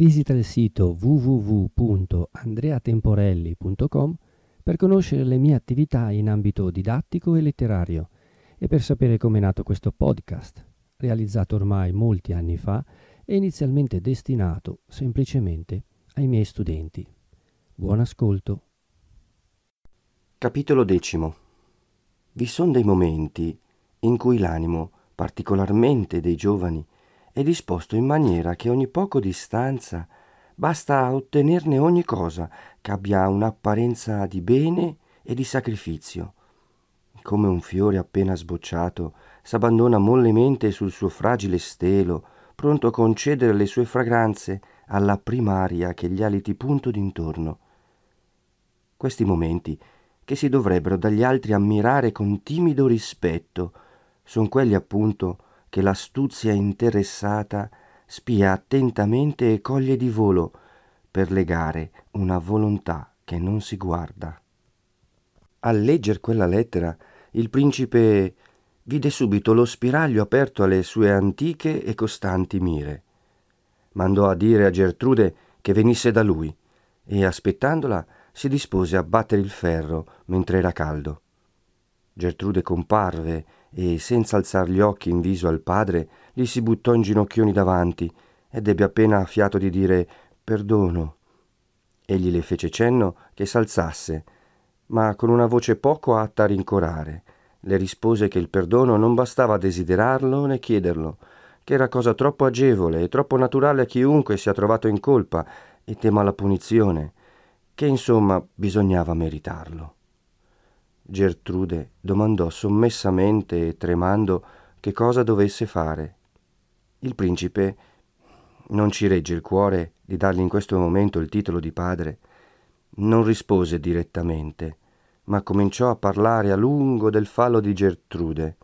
Visita il sito www.andreatemporelli.com per conoscere le mie attività in ambito didattico e letterario e per sapere come è nato questo podcast, realizzato ormai molti anni fa e inizialmente destinato semplicemente ai miei studenti. Buon ascolto. Capitolo X Vi sono dei momenti in cui l'animo, particolarmente dei giovani, è disposto in maniera che ogni poco di stanza basta ottenerne ogni cosa che abbia un'apparenza di bene e di sacrificio. Come un fiore appena sbocciato s'abbandona mollemente sul suo fragile stelo, pronto a concedere le sue fragranze alla primaria che gli aliti punto d'intorno. Questi momenti, che si dovrebbero dagli altri ammirare con timido rispetto, sono quelli appunto che l'astuzia interessata spia attentamente e coglie di volo per legare una volontà che non si guarda. Al legger quella lettera, il principe vide subito lo spiraglio aperto alle sue antiche e costanti mire. Mandò a dire a Gertrude che venisse da lui e, aspettandola, si dispose a battere il ferro mentre era caldo. Gertrude comparve e, senza alzar gli occhi in viso al padre, gli si buttò in ginocchioni davanti ed ebbe appena fiato di dire perdono. Egli le fece cenno che s'alzasse, ma con una voce poco atta a rincorare. Le rispose che il perdono non bastava desiderarlo né chiederlo, che era cosa troppo agevole e troppo naturale a chiunque sia trovato in colpa e tema la punizione, che insomma bisognava meritarlo. Gertrude domandò sommessamente e tremando che cosa dovesse fare. Il principe non ci regge il cuore di dargli in questo momento il titolo di padre. Non rispose direttamente, ma cominciò a parlare a lungo del fallo di Gertrude.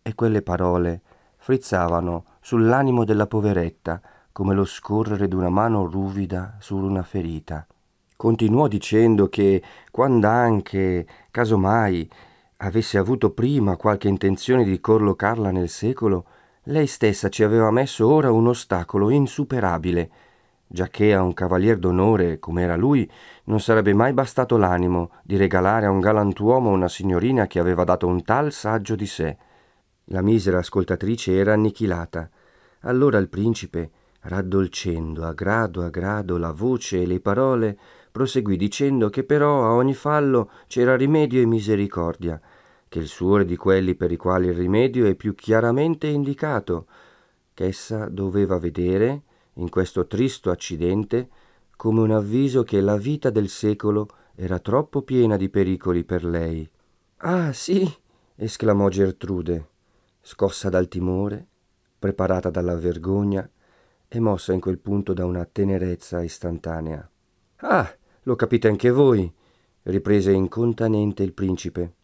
E quelle parole frizzavano sull'animo della poveretta come lo scorrere d'una mano ruvida su una ferita. Continuò dicendo che quand'anche, casomai, avesse avuto prima qualche intenzione di collocarla nel secolo, lei stessa ci aveva messo ora un ostacolo insuperabile, giacché a un cavalier d'onore come era lui non sarebbe mai bastato l'animo di regalare a un galantuomo una signorina che aveva dato un tal saggio di sé. La misera ascoltatrice era annichilata. Allora il principe, raddolcendo a grado a grado la voce e le parole, proseguì dicendo che però a ogni fallo c'era rimedio e misericordia, che il suo è di quelli per i quali il rimedio è più chiaramente indicato, ch'essa doveva vedere, in questo tristo accidente, come un avviso che la vita del secolo era troppo piena di pericoli per lei. Ah, sì, esclamò Gertrude, scossa dal timore, preparata dalla vergogna e mossa in quel punto da una tenerezza istantanea. Ah, lo capite anche voi, riprese incontanente il principe.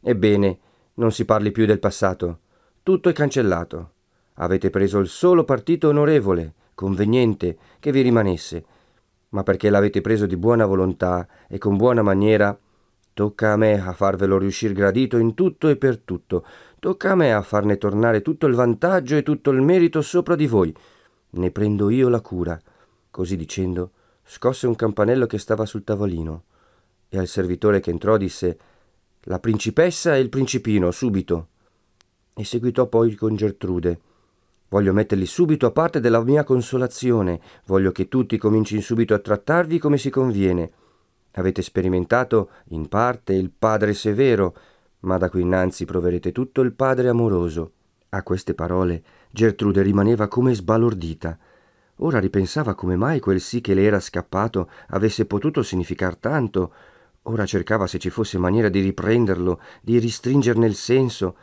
Ebbene, non si parli più del passato. Tutto è cancellato. Avete preso il solo partito onorevole, conveniente, che vi rimanesse. Ma perché l'avete preso di buona volontà e con buona maniera, tocca a me a farvelo riuscir gradito in tutto e per tutto. Tocca a me a farne tornare tutto il vantaggio e tutto il merito sopra di voi. Ne prendo io la cura. Così dicendo, scosse un campanello che stava sul tavolino e al servitore che entrò disse La principessa e il principino, subito. E seguitò poi con Gertrude. Voglio metterli subito a parte della mia consolazione, voglio che tutti comincino subito a trattarvi come si conviene. Avete sperimentato, in parte, il Padre severo, ma da qui innanzi proverete tutto il Padre amoroso. A queste parole Gertrude rimaneva come sbalordita. Ora ripensava come mai quel sì che le era scappato avesse potuto significar tanto. Ora cercava se ci fosse maniera di riprenderlo, di ristringerne il senso.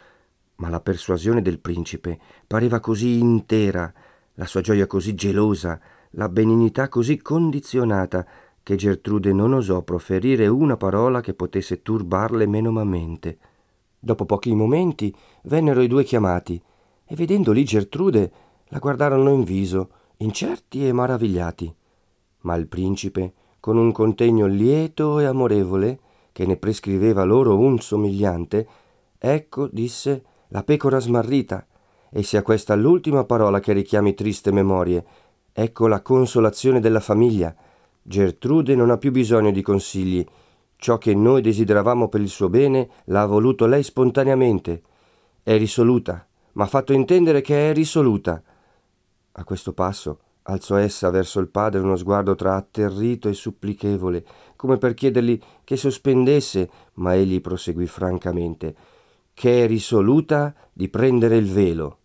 Ma la persuasione del principe pareva così intera, la sua gioia così gelosa, la benignità così condizionata, che Gertrude non osò proferire una parola che potesse turbarle menomamente. Dopo pochi momenti vennero i due chiamati, e vedendo lì Gertrude la guardarono in viso, incerti e maravigliati. Ma il principe, con un contegno lieto e amorevole, che ne prescriveva loro un somigliante, ecco, disse, la pecora smarrita, e sia questa l'ultima parola che richiami triste memorie, Ecco la consolazione della famiglia. Gertrude non ha più bisogno di consigli. Ciò che noi desideravamo per il suo bene l'ha voluto lei spontaneamente. È risoluta, ma ha fatto intendere che è risoluta. A questo passo alzò essa verso il padre uno sguardo tra atterrito e supplichevole, come per chiedergli che sospendesse, ma egli proseguì francamente, che è risoluta di prendere il velo.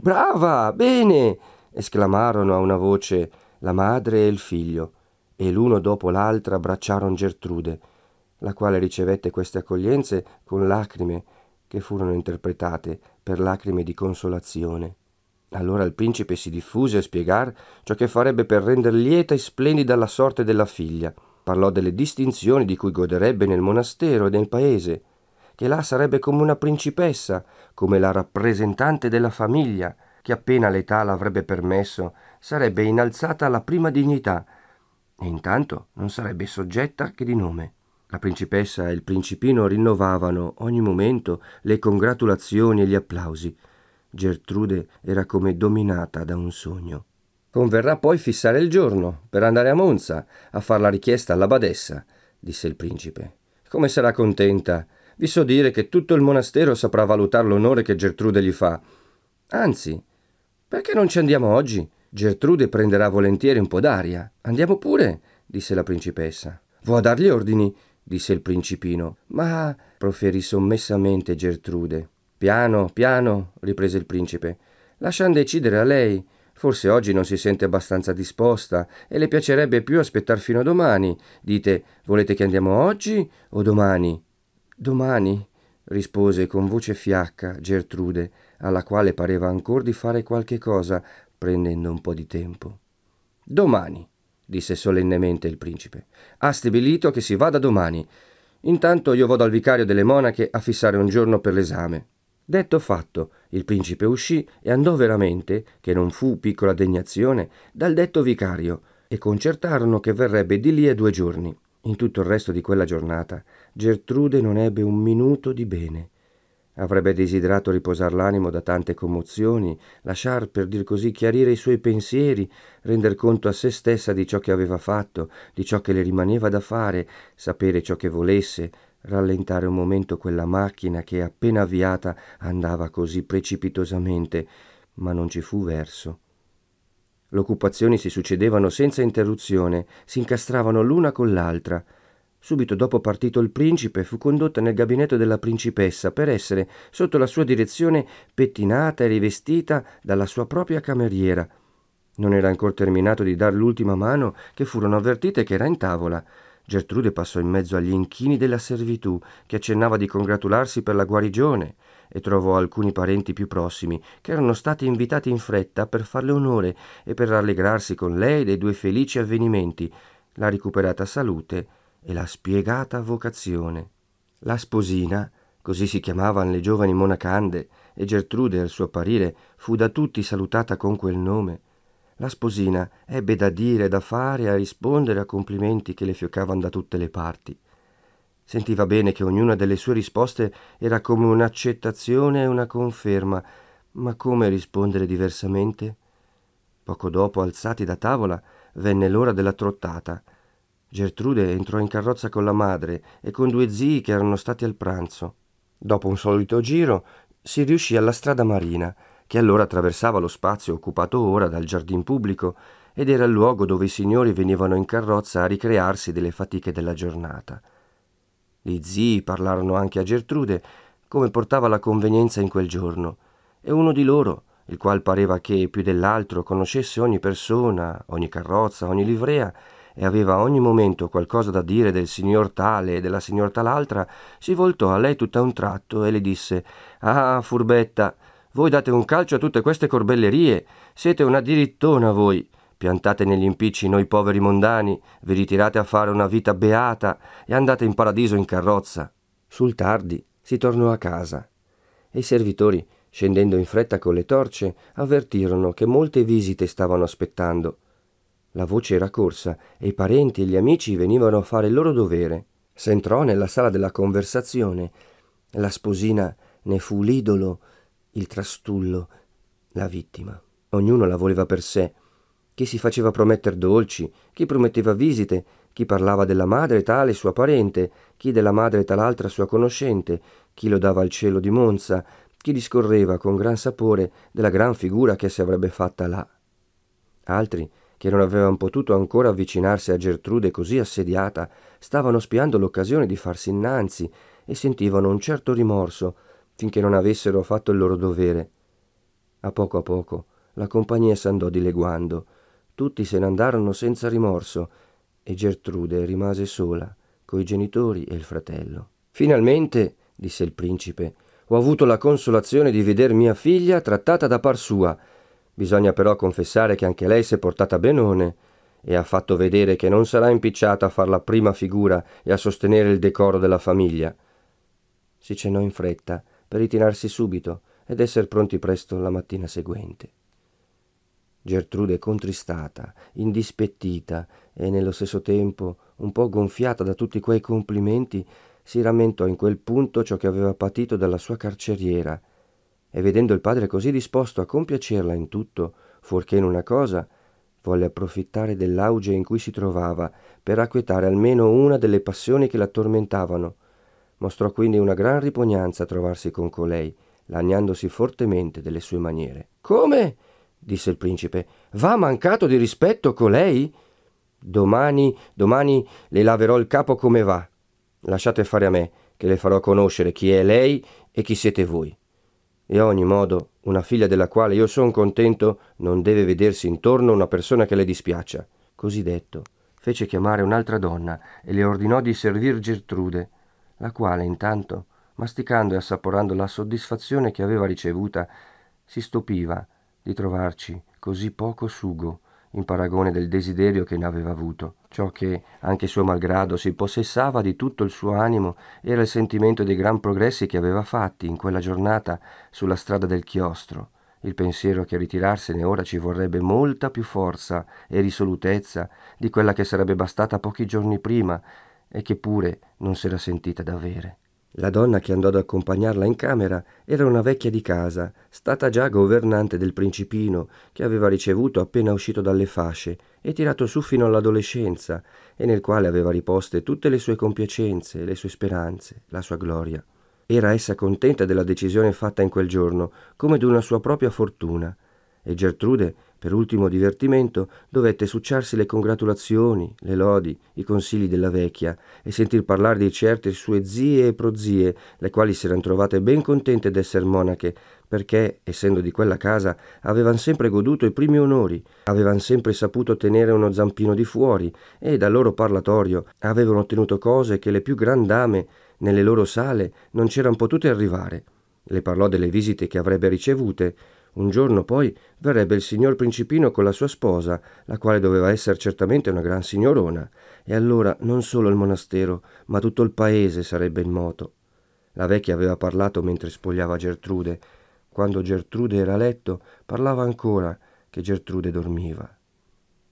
Brava, bene! esclamarono a una voce la madre e il figlio, e l'uno dopo l'altra abbracciarono Gertrude, la quale ricevette queste accoglienze con lacrime che furono interpretate per lacrime di consolazione. Allora il principe si diffuse a spiegar ciò che farebbe per rendere lieta e splendida la sorte della figlia. Parlò delle distinzioni di cui goderebbe nel monastero e nel paese, che là sarebbe come una principessa, come la rappresentante della famiglia, che appena l'età l'avrebbe permesso, sarebbe innalzata alla prima dignità, e intanto non sarebbe soggetta che di nome. La principessa e il principino rinnovavano ogni momento le congratulazioni e gli applausi. Gertrude era come dominata da un sogno. Converrà poi fissare il giorno per andare a Monza a far la richiesta alla badessa, disse il principe. Come sarà contenta. Vi so dire che tutto il monastero saprà valutare l'onore che Gertrude gli fa. Anzi, perché non ci andiamo oggi? Gertrude prenderà volentieri un po' d'aria. Andiamo pure, disse la principessa. Vuoi dargli ordini? disse il principino. Ma proferì sommessamente Gertrude. Piano, piano, riprese il principe. Lasciamo decidere a lei. Forse oggi non si sente abbastanza disposta e le piacerebbe più aspettar fino a domani. Dite, volete che andiamo oggi o domani? Domani, rispose con voce fiacca Gertrude, alla quale pareva ancor di fare qualche cosa, prendendo un po' di tempo. Domani, disse solennemente il principe. Ha stabilito che si vada domani. Intanto io vado al vicario delle monache a fissare un giorno per l'esame. Detto fatto, il principe uscì e andò veramente, che non fu piccola degnazione, dal detto vicario, e concertarono che verrebbe di lì a due giorni. In tutto il resto di quella giornata Gertrude non ebbe un minuto di bene. Avrebbe desiderato riposar l'animo da tante commozioni, lasciar, per dir così, chiarire i suoi pensieri, render conto a se stessa di ciò che aveva fatto, di ciò che le rimaneva da fare, sapere ciò che volesse, rallentare un momento quella macchina che appena avviata andava così precipitosamente, ma non ci fu verso. Le occupazioni si succedevano senza interruzione, si incastravano l'una con l'altra. Subito dopo partito il principe, fu condotta nel gabinetto della principessa per essere, sotto la sua direzione, pettinata e rivestita dalla sua propria cameriera. Non era ancora terminato di dar l'ultima mano che furono avvertite che era in tavola. Gertrude passò in mezzo agli inchini della servitù, che accennava di congratularsi per la guarigione, e trovò alcuni parenti più prossimi, che erano stati invitati in fretta per farle onore e per rallegrarsi con lei dei due felici avvenimenti, la ricuperata salute e la spiegata vocazione. La sposina, così si chiamavano le giovani monacande, e Gertrude al suo apparire fu da tutti salutata con quel nome. La sposina ebbe da dire, da fare, a rispondere a complimenti che le fiocavano da tutte le parti. Sentiva bene che ognuna delle sue risposte era come un'accettazione e una conferma, ma come rispondere diversamente? Poco dopo, alzati da tavola, venne l'ora della trottata Gertrude entrò in carrozza con la madre e con due zii che erano stati al pranzo. Dopo un solito giro si riuscì alla strada marina, che allora attraversava lo spazio occupato ora dal giardin pubblico ed era il luogo dove i signori venivano in carrozza a ricrearsi delle fatiche della giornata. Gli zii parlarono anche a Gertrude come portava la convenienza in quel giorno, e uno di loro, il qual pareva che più dell'altro conoscesse ogni persona, ogni carrozza, ogni livrea, e aveva ogni momento qualcosa da dire del signor tale e della signor tal'altra, si voltò a lei tutto a un tratto e le disse Ah, furbetta, voi date un calcio a tutte queste corbellerie, siete una dirittona voi. Piantate negli impicci noi poveri mondani, vi ritirate a fare una vita beata e andate in paradiso in carrozza. Sul tardi si tornò a casa e i servitori, scendendo in fretta con le torce, avvertirono che molte visite stavano aspettando la voce era corsa e i parenti e gli amici venivano a fare il loro dovere. S'entrò nella sala della conversazione. La sposina ne fu l'idolo, il trastullo, la vittima. Ognuno la voleva per sé. chi si faceva prometter dolci, chi prometteva visite, chi parlava della madre tale sua parente, chi della madre tal'altra sua conoscente, chi lodava il cielo di Monza, chi discorreva con gran sapore della gran figura che si avrebbe fatta là. Altri, che non avevano potuto ancora avvicinarsi a Gertrude così assediata, stavano spiando l'occasione di farsi innanzi e sentivano un certo rimorso finché non avessero fatto il loro dovere. A poco a poco la compagnia s'andò dileguando, tutti se ne andarono senza rimorso e Gertrude rimase sola coi genitori e il fratello. Finalmente, disse il principe, ho avuto la consolazione di veder mia figlia trattata da par sua. Bisogna però confessare che anche lei s'è portata benone e ha fatto vedere che non sarà impicciata a far la prima figura e a sostenere il decoro della famiglia. Si cenò in fretta per ritirarsi subito ed essere pronti presto la mattina seguente. Gertrude contristata, indispettita e nello stesso tempo un po' gonfiata da tutti quei complimenti, si rammentò in quel punto ciò che aveva patito dalla sua carceriera, e vedendo il padre così disposto a compiacerla in tutto, fuorché in una cosa, volle approfittare dell'auge in cui si trovava per acquietare almeno una delle passioni che la tormentavano. Mostrò quindi una gran ripugnanza a trovarsi con colei, lagnandosi fortemente delle sue maniere. Come? disse il principe. Va mancato di rispetto colei? Domani, domani le laverò il capo come va. Lasciate fare a me, che le farò conoscere chi è lei e chi siete voi. E a ogni modo, una figlia della quale io son contento non deve vedersi intorno una persona che le dispiaccia. Così detto, fece chiamare un'altra donna e le ordinò di servir Gertrude, la quale intanto, masticando e assaporando la soddisfazione che aveva ricevuta, si stupiva di trovarci così poco sugo in paragone del desiderio che ne aveva avuto. Ciò che, anche suo malgrado, si possessava di tutto il suo animo era il sentimento dei gran progressi che aveva fatti in quella giornata sulla strada del chiostro, il pensiero che a ritirarsene ora ci vorrebbe molta più forza e risolutezza di quella che sarebbe bastata pochi giorni prima e che pure non s'era sentita d'avere. La donna che andò ad accompagnarla in camera era una vecchia di casa, stata già governante del principino, che aveva ricevuto appena uscito dalle fasce e tirato su fino all'adolescenza, e nel quale aveva riposte tutte le sue compiacenze, le sue speranze, la sua gloria. Era essa contenta della decisione fatta in quel giorno, come d'una sua propria fortuna, e Gertrude per ultimo divertimento dovette succiarsi le congratulazioni, le lodi, i consigli della vecchia e sentir parlare di certe sue zie e prozie, le quali si erano trovate ben contente d'esser monache, perché, essendo di quella casa, avevan sempre goduto i primi onori, avevan sempre saputo tenere uno zampino di fuori e dal loro parlatorio avevano ottenuto cose che le più gran dame nelle loro sale non c'eran potute arrivare. Le parlò delle visite che avrebbe ricevute, un giorno poi verrebbe il signor Principino con la sua sposa, la quale doveva essere certamente una gran signorona, e allora non solo il monastero, ma tutto il paese sarebbe in moto. La vecchia aveva parlato mentre spogliava Gertrude. Quando Gertrude era a letto, parlava ancora che Gertrude dormiva.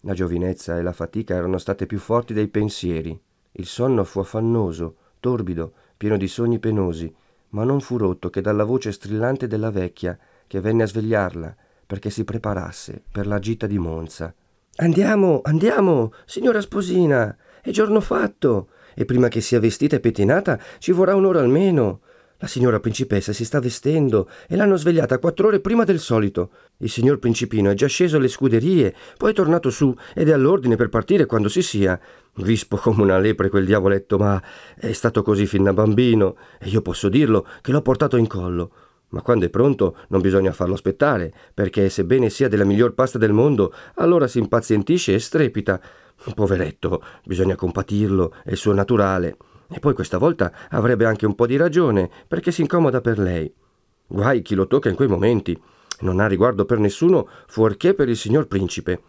La giovinezza e la fatica erano state più forti dei pensieri. Il sonno fu affannoso, torbido, pieno di sogni penosi, ma non fu rotto che dalla voce strillante della vecchia che venne a svegliarla perché si preparasse per la gita di Monza. Andiamo, andiamo, signora sposina, è giorno fatto, e prima che sia vestita e pettinata ci vorrà un'ora almeno. La signora principessa si sta vestendo e l'hanno svegliata quattro ore prima del solito. Il signor principino è già sceso alle scuderie, poi è tornato su ed è all'ordine per partire quando si sia. Vispo come una lepre quel diavoletto, ma è stato così fin da bambino, e io posso dirlo che l'ho portato in collo. Ma quando è pronto non bisogna farlo aspettare, perché sebbene sia della miglior pasta del mondo, allora si impazientisce e strepita. Poveretto, bisogna compatirlo, è il suo naturale. E poi questa volta avrebbe anche un po' di ragione, perché si incomoda per lei. Guai chi lo tocca in quei momenti. Non ha riguardo per nessuno fuorché per il signor principe.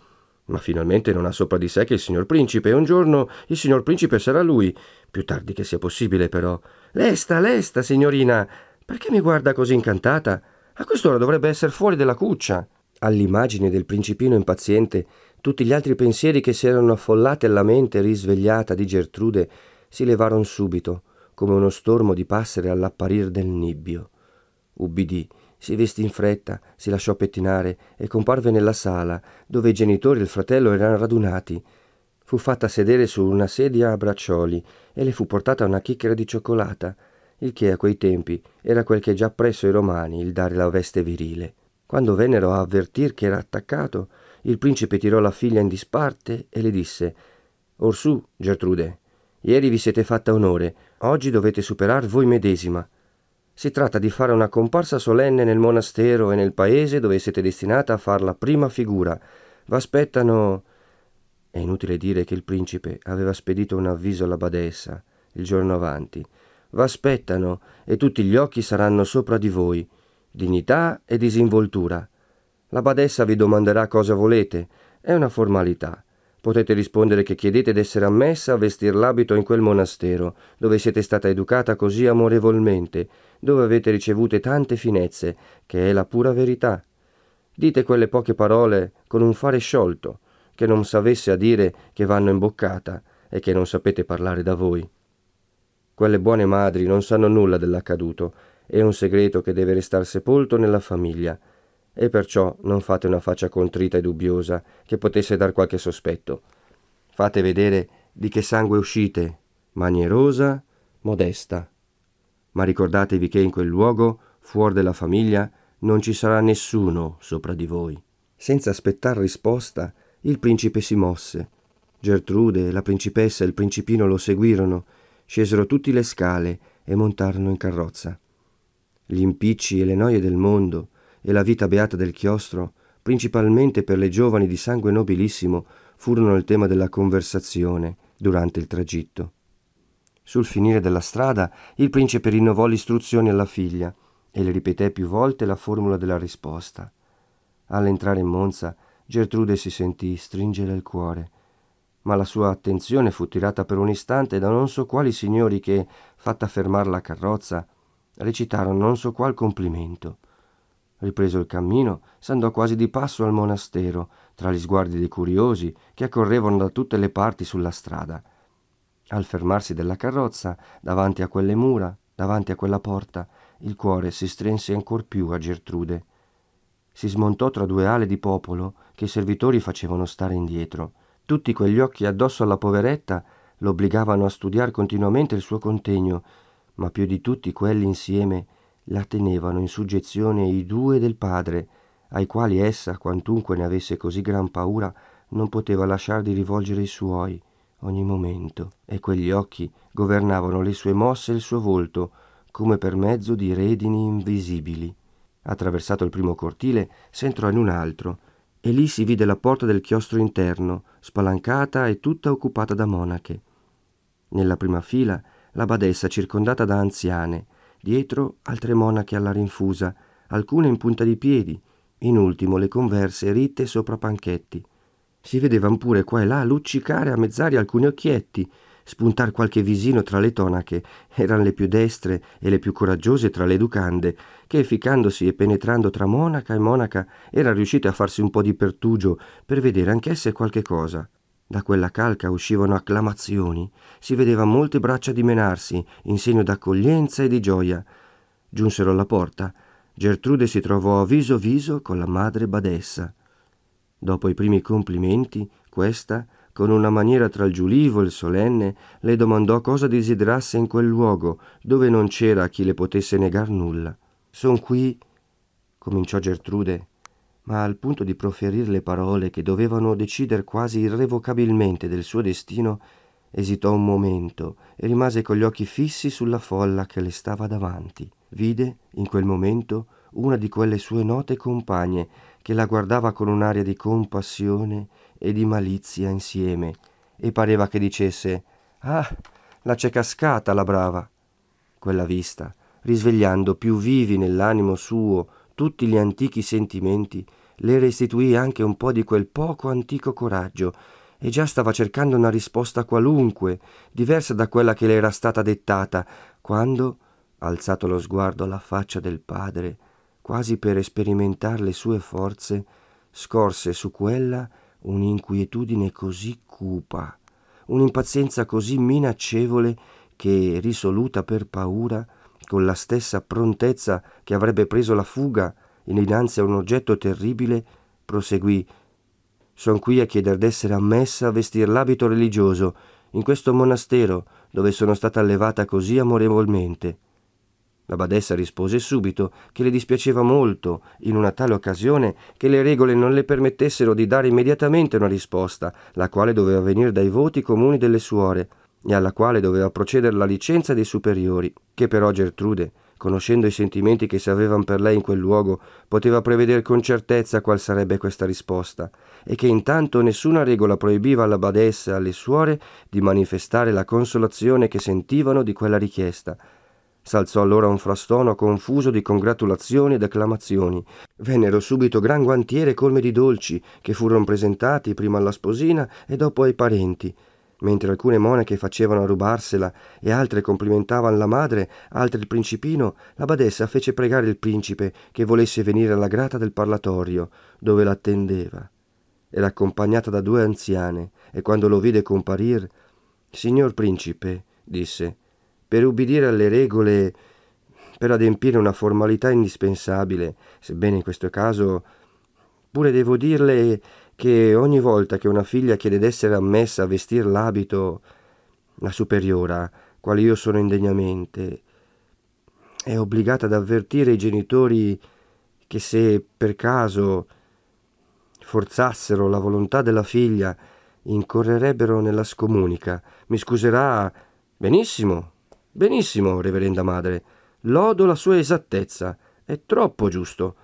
Ma finalmente non ha sopra di sé che il signor principe, e un giorno il signor principe sarà lui. Più tardi che sia possibile, però. Lesta, lesta, signorina, perché mi guarda così incantata? A quest'ora dovrebbe essere fuori della cuccia. All'immagine del principino impaziente, tutti gli altri pensieri che si erano affollati alla mente risvegliata di Gertrude si levarono subito, come uno stormo di passere all'apparir del nibbio. Ubbidì si vestì in fretta, si lasciò pettinare e comparve nella sala, dove i genitori e il fratello erano radunati. Fu fatta sedere su una sedia a braccioli e le fu portata una chicchera di cioccolata, il che a quei tempi era quel che già presso i romani il dare la veste virile. Quando vennero a avvertir che era attaccato, il principe tirò la figlia in disparte e le disse Orsù, Gertrude, ieri vi siete fatta onore, oggi dovete superar voi medesima. Si tratta di fare una comparsa solenne nel monastero e nel paese dove siete destinata a far la prima figura. V'aspettano è inutile dire che il principe aveva spedito un avviso alla badessa il giorno avanti. V'aspettano e tutti gli occhi saranno sopra di voi. Dignità e disinvoltura. La badessa vi domanderà cosa volete. È una formalità. Potete rispondere che chiedete d'essere ammessa a vestir l'abito in quel monastero, dove siete stata educata così amorevolmente, dove avete ricevute tante finezze, che è la pura verità. Dite quelle poche parole con un fare sciolto, che non s'avesse a dire che vanno imboccata e che non sapete parlare da voi. Quelle buone madri non sanno nulla dell'accaduto, è un segreto che deve restar sepolto nella famiglia, e perciò non fate una faccia contrita e dubbiosa che potesse dar qualche sospetto. Fate vedere di che sangue uscite, manierosa, modesta. Ma ricordatevi che in quel luogo, fuori della famiglia, non ci sarà nessuno sopra di voi. Senza aspettar risposta, il principe si mosse. Gertrude, la principessa e il principino lo seguirono, scesero tutti le scale e montarono in carrozza. Gli impicci e le noie del mondo e la vita beata del chiostro, principalmente per le giovani di sangue nobilissimo, furono il tema della conversazione durante il tragitto. Sul finire della strada il principe rinnovò le istruzioni alla figlia e le ripeté più volte la formula della risposta. All'entrare in Monza Gertrude si sentì stringere il cuore, ma la sua attenzione fu tirata per un istante da non so quali signori che, fatta fermar la carrozza, recitarono non so qual complimento. Ripreso il cammino, s'andò quasi di passo al monastero, tra gli sguardi dei curiosi che accorrevano da tutte le parti sulla strada. Al fermarsi della carrozza, davanti a quelle mura, davanti a quella porta, il cuore si strinse ancor più a Gertrude si smontò tra due ale di popolo che i servitori facevano stare indietro. Tutti quegli occhi addosso alla poveretta l'obbligavano a studiare continuamente il suo contegno, ma più di tutti quelli insieme la tenevano in suggezione i due del padre, ai quali essa, quantunque ne avesse così gran paura, non poteva lasciar di rivolgere i suoi ogni momento, e quegli occhi governavano le sue mosse e il suo volto, come per mezzo di redini invisibili. Attraversato il primo cortile, s'entrò in un altro, e lì si vide la porta del chiostro interno, spalancata e tutta occupata da monache. Nella prima fila la badessa circondata da anziane, dietro altre monache alla rinfusa, alcune in punta di piedi, in ultimo le converse ritte sopra panchetti. Si vedevan pure qua e là luccicare a mezz'aria alcuni occhietti, spuntar qualche visino tra le tonache, eran le più destre e le più coraggiose tra le educande, che ficcandosi e penetrando tra monaca e monaca era riuscite a farsi un po' di pertugio per vedere anch'esse qualche cosa. Da quella calca uscivano acclamazioni, si vedeva molte braccia dimenarsi in segno d'accoglienza e di gioia. Giunsero alla porta. Gertrude si trovò viso viso con la madre badessa. Dopo i primi complimenti, questa con una maniera tra il giulivo e il solenne, le domandò cosa desiderasse in quel luogo, dove non c'era chi le potesse negar nulla. Son qui, cominciò Gertrude, ma al punto di proferir le parole che dovevano decidere quasi irrevocabilmente del suo destino, esitò un momento e rimase con gli occhi fissi sulla folla che le stava davanti. Vide, in quel momento, una di quelle sue note compagne che la guardava con un'aria di compassione e di malizia insieme, e pareva che dicesse Ah, la c'è cascata la brava. Quella vista, risvegliando più vivi nell'animo suo tutti gli antichi sentimenti, le restituì anche un po' di quel poco antico coraggio, e già stava cercando una risposta qualunque, diversa da quella che le era stata dettata, quando, alzato lo sguardo alla faccia del padre, quasi per sperimentar le sue forze, scorse su quella un'inquietudine così cupa, un'impazienza così minaccevole che, risoluta per paura, con la stessa prontezza che avrebbe preso la fuga innanzi a un oggetto terribile, proseguì Son qui a chieder d'essere ammessa a vestir l'abito religioso in questo monastero dove sono stata allevata così amorevolmente. La badessa rispose subito che le dispiaceva molto in una tale occasione che le regole non le permettessero di dare immediatamente una risposta, la quale doveva venire dai voti comuni delle suore e alla quale doveva procedere la licenza dei superiori, che però Gertrude, conoscendo i sentimenti che si avevano per lei in quel luogo, poteva prevedere con certezza qual sarebbe questa risposta, e che intanto nessuna regola proibiva alla badessa e alle suore di manifestare la consolazione che sentivano di quella richiesta, S'alzò allora un frastono confuso di congratulazioni ed acclamazioni. Vennero subito gran guantiere colme di dolci, che furono presentati prima alla sposina e dopo ai parenti. Mentre alcune monache facevano a rubarsela e altre complimentavano la madre, altre il principino, la badessa fece pregare il principe che volesse venire alla grata del parlatorio, dove l'attendeva. Era accompagnata da due anziane, e quando lo vide comparir, Signor principe, disse, per ubbidire alle regole, per adempiere una formalità indispensabile, sebbene in questo caso pure devo dirle che ogni volta che una figlia chiede d'essere ammessa a vestir l'abito, la superiora, quale io sono indegnamente, è obbligata ad avvertire i genitori che se per caso forzassero la volontà della figlia, incorrerebbero nella scomunica. Mi scuserà benissimo, Benissimo, reverenda madre, lodo la sua esattezza, è troppo giusto.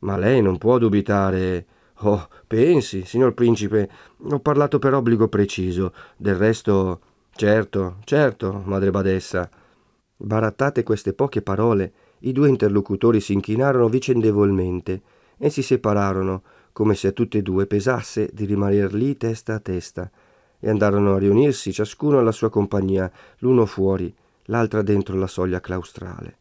Ma lei non può dubitare. Oh, pensi, signor principe, ho parlato per obbligo preciso. Del resto. Certo, certo, madre badessa. Barattate queste poche parole, i due interlocutori si inchinarono vicendevolmente e si separarono, come se a tutte e due pesasse di rimaner lì testa a testa, e andarono a riunirsi ciascuno alla sua compagnia, l'uno fuori, l'altra dentro la soglia claustrale.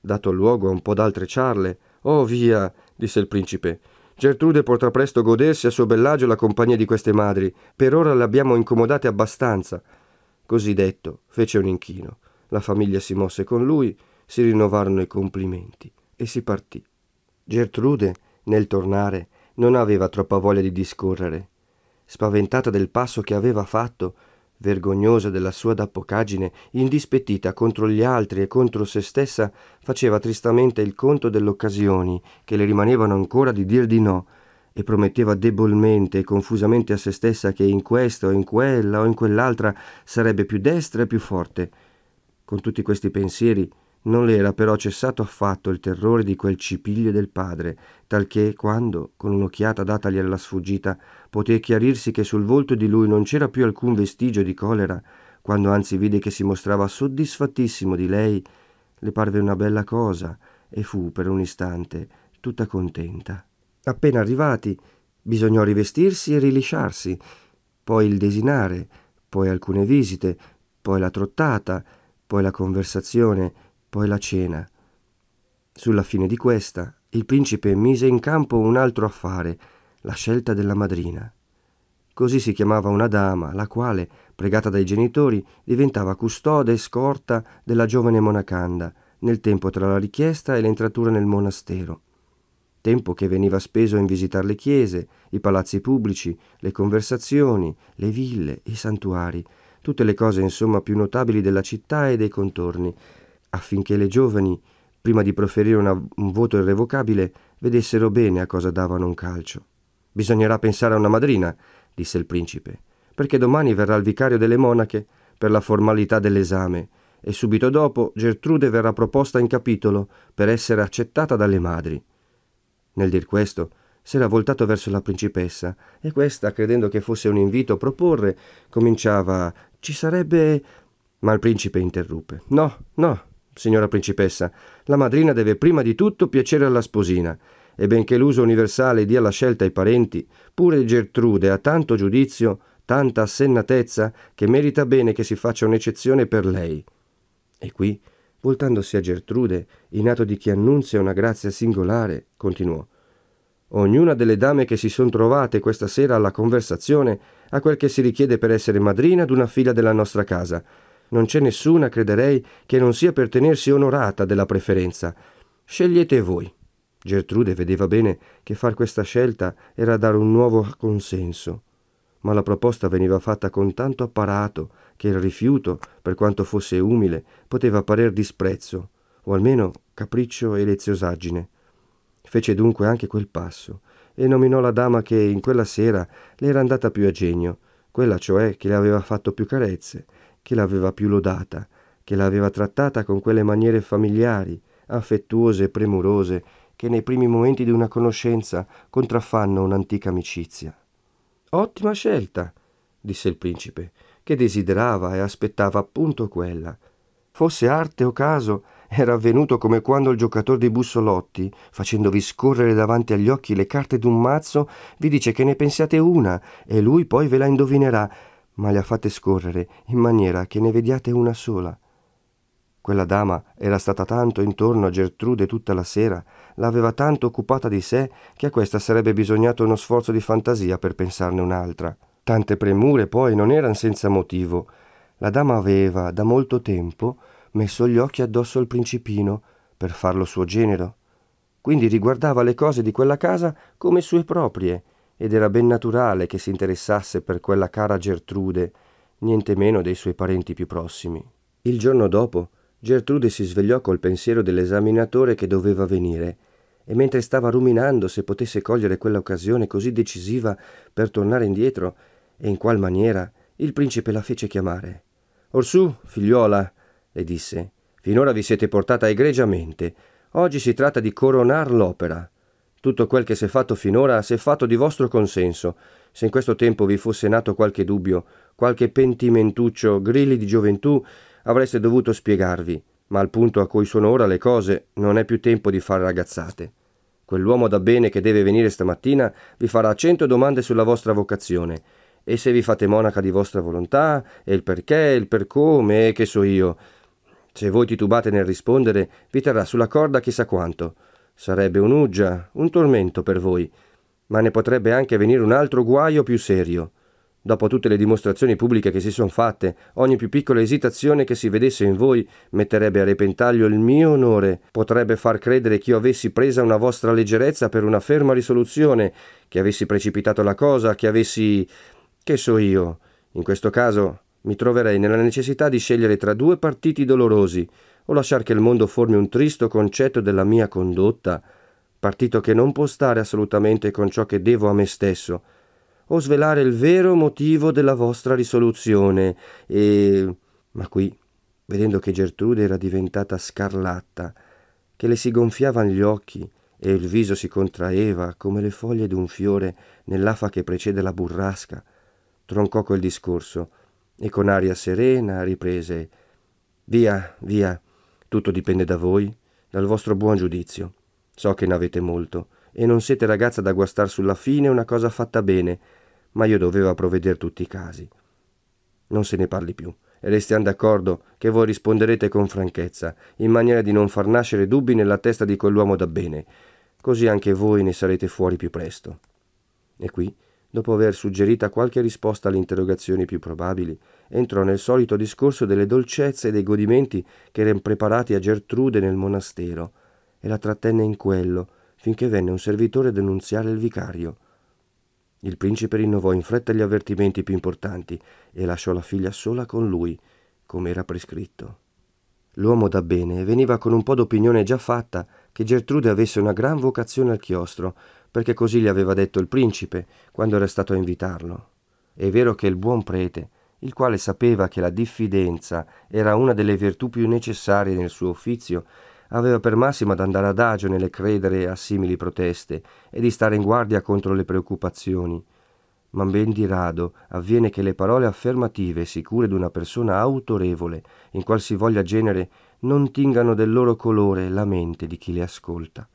Dato luogo a un po' d'altre ciarle, oh via, disse il principe, Gertrude potrà presto godersi a suo bellagio la compagnia di queste madri. Per ora le abbiamo incomodate abbastanza. Così detto, fece un inchino. La famiglia si mosse con lui, si rinnovarono i complimenti e si partì. Gertrude, nel tornare, non aveva troppa voglia di discorrere. Spaventata del passo che aveva fatto, vergognosa della sua dappocaggine, indispettita contro gli altri e contro se stessa, faceva tristamente il conto delle occasioni che le rimanevano ancora di dir di no, e prometteva debolmente e confusamente a se stessa che in questa o in quella o in quell'altra sarebbe più destra e più forte. Con tutti questi pensieri non le era però cessato affatto il terrore di quel cipiglio del padre, talché quando, con un'occhiata datagli alla sfuggita, poté chiarirsi che sul volto di lui non c'era più alcun vestigio di colera, quando anzi vide che si mostrava soddisfattissimo di lei, le parve una bella cosa e fu per un istante tutta contenta. Appena arrivati, bisognò rivestirsi e rilisciarsi, poi il desinare, poi alcune visite, poi la trottata, poi la conversazione, poi la cena. Sulla fine di questa, il principe mise in campo un altro affare, la scelta della madrina. Così si chiamava una dama, la quale, pregata dai genitori, diventava custode e scorta della giovane monacanda, nel tempo tra la richiesta e l'entratura nel monastero. Tempo che veniva speso in visitare le chiese, i palazzi pubblici, le conversazioni, le ville, i santuari, tutte le cose insomma più notabili della città e dei contorni, affinché le giovani, prima di proferire una, un voto irrevocabile, vedessero bene a cosa davano un calcio. Bisognerà pensare a una madrina, disse il principe, perché domani verrà il vicario delle monache per la formalità dell'esame e subito dopo Gertrude verrà proposta in capitolo per essere accettata dalle madri. Nel dir questo, s'era voltato verso la principessa e questa, credendo che fosse un invito a proporre, cominciava ci sarebbe. Ma il principe interruppe. No, no, signora principessa, la madrina deve prima di tutto piacere alla sposina, e benché l'uso universale dia la scelta ai parenti, pure Gertrude ha tanto giudizio, tanta assennatezza, che merita bene che si faccia un'eccezione per lei. E qui, voltandosi a Gertrude, in atto di chi annunzia una grazia singolare, continuò. Ognuna delle dame che si son trovate questa sera alla conversazione ha quel che si richiede per essere madrina d'una figlia della nostra casa, Non c'è nessuna, crederei, che non sia per tenersi onorata della preferenza. Scegliete voi. Gertrude vedeva bene che far questa scelta era dare un nuovo consenso, ma la proposta veniva fatta con tanto apparato che il rifiuto, per quanto fosse umile, poteva parer disprezzo, o almeno capriccio e leziosaggine. Fece dunque anche quel passo e nominò la dama che in quella sera le era andata più a genio, quella cioè che le aveva fatto più carezze, che l'aveva più lodata, che l'aveva trattata con quelle maniere familiari, affettuose e premurose che nei primi momenti di una conoscenza contraffanno un'antica amicizia. Ottima scelta, disse il principe, che desiderava e aspettava appunto quella. Fosse arte o caso, era avvenuto come quando il giocatore di bussolotti, facendovi scorrere davanti agli occhi le carte d'un mazzo, vi dice che ne pensiate una e lui poi ve la indovinerà, ma le ha fatte scorrere in maniera che ne vediate una sola. Quella dama era stata tanto intorno a Gertrude tutta la sera, l'aveva tanto occupata di sé, che a questa sarebbe bisognato uno sforzo di fantasia per pensarne un'altra. Tante premure poi non eran senza motivo. La dama aveva, da molto tempo, messo gli occhi addosso al principino, per farlo suo genero. Quindi riguardava le cose di quella casa come sue proprie, ed era ben naturale che si interessasse per quella cara Gertrude, niente meno dei suoi parenti più prossimi. Il giorno dopo, Gertrude si svegliò col pensiero dell'esaminatore che doveva venire, e mentre stava ruminando se potesse cogliere quella occasione così decisiva per tornare indietro, e in qual maniera, il principe la fece chiamare. Orsù, figliuola, le disse, finora vi siete portata egregiamente. Oggi si tratta di coronar l'opera. Tutto quel che si è fatto finora si è fatto di vostro consenso. Se in questo tempo vi fosse nato qualche dubbio, qualche pentimentuccio, grilli di gioventù, avreste dovuto spiegarvi, ma al punto a cui sono ora le cose non è più tempo di fare ragazzate. Quell'uomo da bene che deve venire stamattina vi farà cento domande sulla vostra vocazione, e se vi fate monaca di vostra volontà, e il perché, il per come, e che so io. Se voi titubate nel rispondere, vi terrà sulla corda chissà quanto. Sarebbe un'uggia, un tormento per voi, ma ne potrebbe anche venire un altro guaio più serio. Dopo tutte le dimostrazioni pubbliche che si sono fatte, ogni più piccola esitazione che si vedesse in voi metterebbe a repentaglio il mio onore, potrebbe far credere che io avessi presa una vostra leggerezza per una ferma risoluzione, che avessi precipitato la cosa, che avessi... che so io. In questo caso mi troverei nella necessità di scegliere tra due partiti dolorosi, o lasciar che il mondo formi un tristo concetto della mia condotta, partito che non può stare assolutamente con ciò che devo a me stesso, o svelare il vero motivo della vostra risoluzione. E... Ma qui, vedendo che Gertrude era diventata scarlatta, che le si gonfiavano gli occhi e il viso si contraeva come le foglie d'un fiore nell'afa che precede la burrasca, troncò quel discorso e con aria serena riprese Via, via, tutto dipende da voi, dal vostro buon giudizio. So che ne avete molto, e non siete ragazza da guastar sulla fine una cosa fatta bene, ma io doveva provvedere tutti i casi. Non se ne parli più, e restiamo d'accordo che voi risponderete con franchezza, in maniera di non far nascere dubbi nella testa di quell'uomo da bene, così anche voi ne sarete fuori più presto. E qui, dopo aver suggerita qualche risposta alle interrogazioni più probabili, entrò nel solito discorso delle dolcezze e dei godimenti che erano preparati a Gertrude nel monastero, e la trattenne in quello, finché venne un servitore a denunziare il vicario. Il principe rinnovò in fretta gli avvertimenti più importanti e lasciò la figlia sola con lui, come era prescritto. L'uomo da bene veniva con un po' d'opinione già fatta che Gertrude avesse una gran vocazione al chiostro, perché così gli aveva detto il principe quando era stato a invitarlo. È vero che il buon prete, il quale sapeva che la diffidenza era una delle virtù più necessarie nel suo ufficio, aveva per massima d'andare adagio nelle credere a simili proteste e di stare in guardia contro le preoccupazioni. Ma ben di rado avviene che le parole affermative e sicure d'una persona autorevole, in qualsivoglia genere, non tingano del loro colore la mente di chi le ascolta.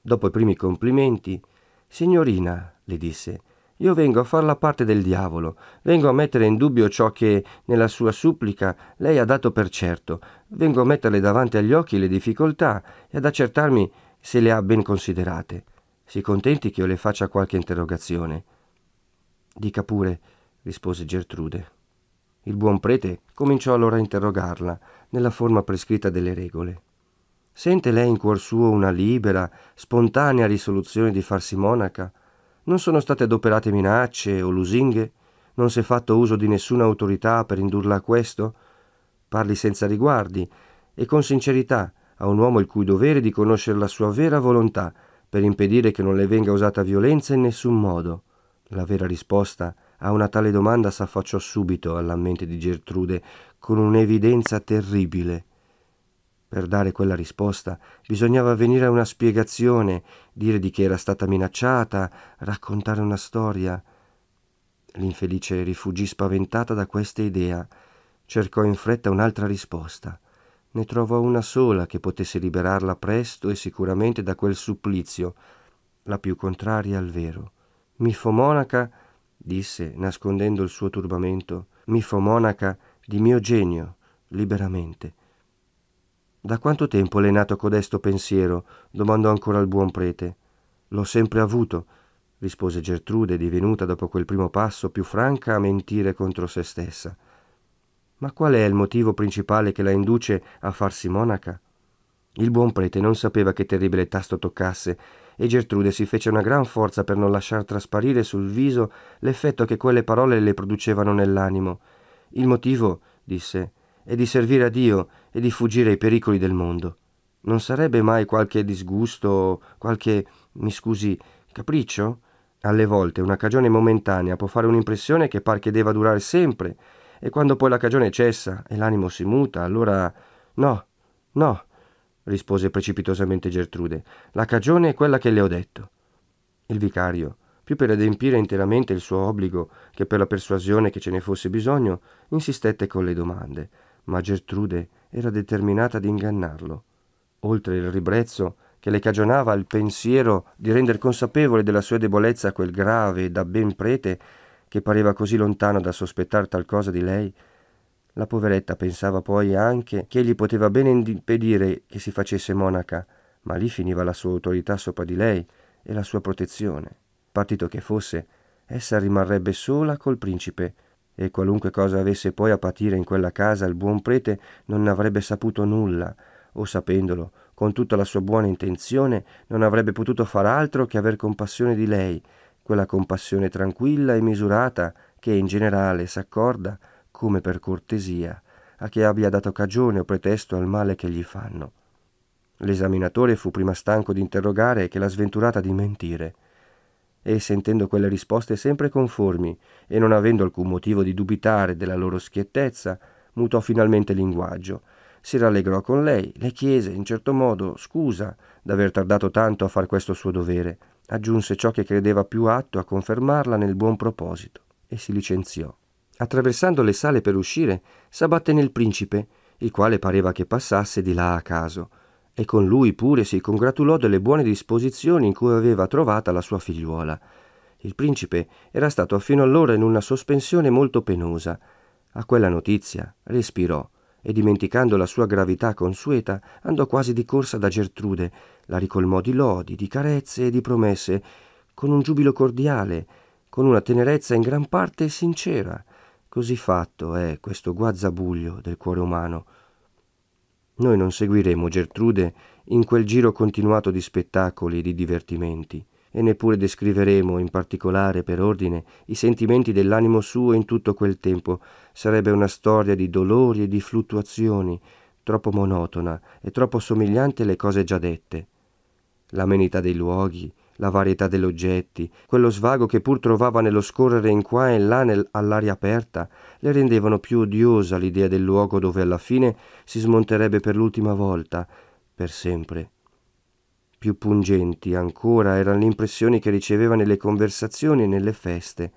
Dopo i primi complimenti, Signorina, le disse, io vengo a far la parte del diavolo, vengo a mettere in dubbio ciò che, nella sua supplica, lei ha dato per certo, vengo a metterle davanti agli occhi le difficoltà e ad accertarmi se le ha ben considerate. Si contenti che io le faccia qualche interrogazione. Dica pure, rispose Gertrude. Il buon prete cominciò allora a interrogarla nella forma prescritta delle regole. Sente lei in cuor suo una libera, spontanea risoluzione di farsi monaca? Non sono state adoperate minacce o lusinghe? Non si è fatto uso di nessuna autorità per indurla a questo? Parli senza riguardi e con sincerità a un uomo il cui dovere è di conoscere la sua vera volontà per impedire che non le venga usata violenza in nessun modo. La vera risposta a una tale domanda s'affacciò subito alla mente di Gertrude con un'evidenza terribile. Per dare quella risposta bisognava venire a una spiegazione, dire di che era stata minacciata, raccontare una storia. L'infelice rifuggì spaventata da questa idea. Cercò in fretta un'altra risposta. Ne trovò una sola che potesse liberarla presto e sicuramente da quel supplizio, la più contraria al vero. Mi fo monaca, disse, nascondendo il suo turbamento, mi fo monaca di mio genio, liberamente. Da quanto tempo le è nato codesto pensiero? domandò ancora il buon prete. L'ho sempre avuto, rispose Gertrude, divenuta dopo quel primo passo più franca a mentire contro se stessa. Ma qual è il motivo principale che la induce a farsi monaca? Il buon prete non sapeva che terribile tasto toccasse e Gertrude si fece una gran forza per non lasciar trasparire sul viso l'effetto che quelle parole le producevano nell'animo. Il motivo, disse, è di servire a Dio e di fuggire ai pericoli del mondo. Non sarebbe mai qualche disgusto, qualche, mi scusi, capriccio? Alle volte una cagione momentanea può fare un'impressione che par che deva durare sempre, e quando poi la cagione cessa e l'animo si muta, allora no, no, rispose precipitosamente Gertrude. La cagione è quella che le ho detto. Il vicario, più per adempiere interamente il suo obbligo che per la persuasione che ce ne fosse bisogno, insistette con le domande, ma Gertrude era determinata ad ingannarlo. Oltre il ribrezzo che le cagionava il pensiero di render consapevole della sua debolezza quel grave e da ben prete che pareva così lontano da sospettar tal cosa di lei, la poveretta pensava poi anche che egli poteva bene impedire che si facesse monaca, ma lì finiva la sua autorità sopra di lei e la sua protezione. Partito che fosse, essa rimarrebbe sola col principe, e qualunque cosa avesse poi a patire in quella casa il buon prete non ne avrebbe saputo nulla, o sapendolo, con tutta la sua buona intenzione, non avrebbe potuto far altro che aver compassione di lei, quella compassione tranquilla e misurata che in generale s'accorda come per cortesia, a chi abbia dato cagione o pretesto al male che gli fanno. L'esaminatore fu prima stanco di interrogare che la sventurata di mentire, e sentendo quelle risposte sempre conformi e non avendo alcun motivo di dubitare della loro schiettezza, mutò finalmente linguaggio. Si rallegrò con lei, le chiese, in certo modo, scusa d'aver tardato tanto a far questo suo dovere, aggiunse ciò che credeva più atto a confermarla nel buon proposito, e si licenziò. Attraversando le sale per uscire, s'abbatte nel principe, il quale pareva che passasse di là a caso, e con lui pure si congratulò delle buone disposizioni in cui aveva trovata la sua figliuola. Il principe era stato fino allora in una sospensione molto penosa. A quella notizia respirò e dimenticando la sua gravità consueta andò quasi di corsa da Gertrude, la ricolmò di lodi, di carezze e di promesse, con un giubilo cordiale, con una tenerezza in gran parte sincera, Così fatto è questo guazzabuglio del cuore umano. Noi non seguiremo Gertrude in quel giro continuato di spettacoli e di divertimenti, e neppure descriveremo in particolare per ordine i sentimenti dell'animo suo in tutto quel tempo. Sarebbe una storia di dolori e di fluttuazioni, troppo monotona e troppo somigliante alle cose già dette. L'amenità dei luoghi, la varietà degli oggetti, quello svago che pur trovava nello scorrere in qua e là nel, all'aria aperta, le rendevano più odiosa l'idea del luogo dove alla fine si smonterebbe per l'ultima volta, per sempre. Più pungenti ancora erano le impressioni che riceveva nelle conversazioni e nelle feste.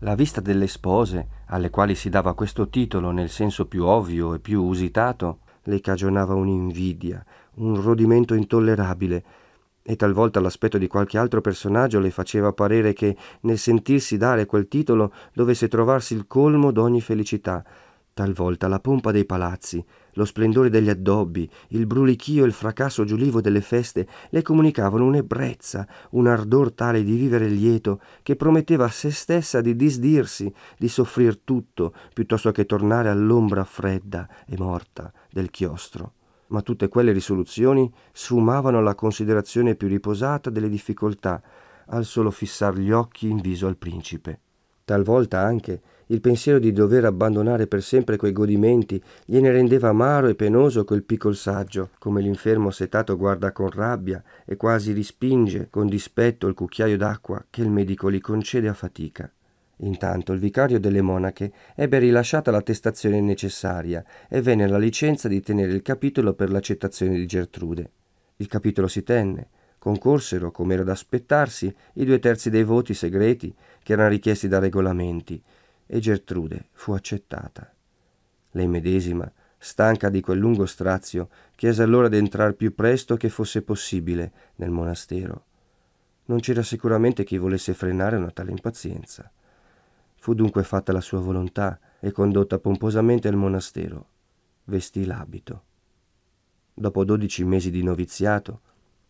La vista delle spose, alle quali si dava questo titolo nel senso più ovvio e più usitato, le cagionava un'invidia, un rodimento intollerabile, e talvolta l'aspetto di qualche altro personaggio le faceva parere che nel sentirsi dare quel titolo dovesse trovarsi il colmo d'ogni felicità, Talvolta la pompa dei palazzi, lo splendore degli addobbi, il brulichio e il fracasso giulivo delle feste le comunicavano un'ebbrezza, un ardor tale di vivere lieto che prometteva a se stessa di disdirsi, di soffrir tutto, piuttosto che tornare all'ombra fredda e morta del chiostro. Ma tutte quelle risoluzioni sfumavano alla considerazione più riposata delle difficoltà, al solo fissar gli occhi in viso al principe. Talvolta anche il pensiero di dover abbandonare per sempre quei godimenti gliene rendeva amaro e penoso quel piccol saggio, come l'infermo setato guarda con rabbia e quasi rispinge con dispetto il cucchiaio d'acqua che il medico gli concede a fatica. Intanto il vicario delle monache ebbe rilasciata l'attestazione necessaria e venne la licenza di tenere il capitolo per l'accettazione di Gertrude. Il capitolo si tenne, concorsero, come era da aspettarsi, i due terzi dei voti segreti che erano richiesti da regolamenti, e Gertrude fu accettata. Lei medesima, stanca di quel lungo strazio, chiese allora d'entrar più presto che fosse possibile nel monastero. Non c'era sicuramente chi volesse frenare una tale impazienza. Fu dunque fatta la sua volontà e condotta pomposamente al monastero. Vestì l'abito. Dopo dodici mesi di noviziato,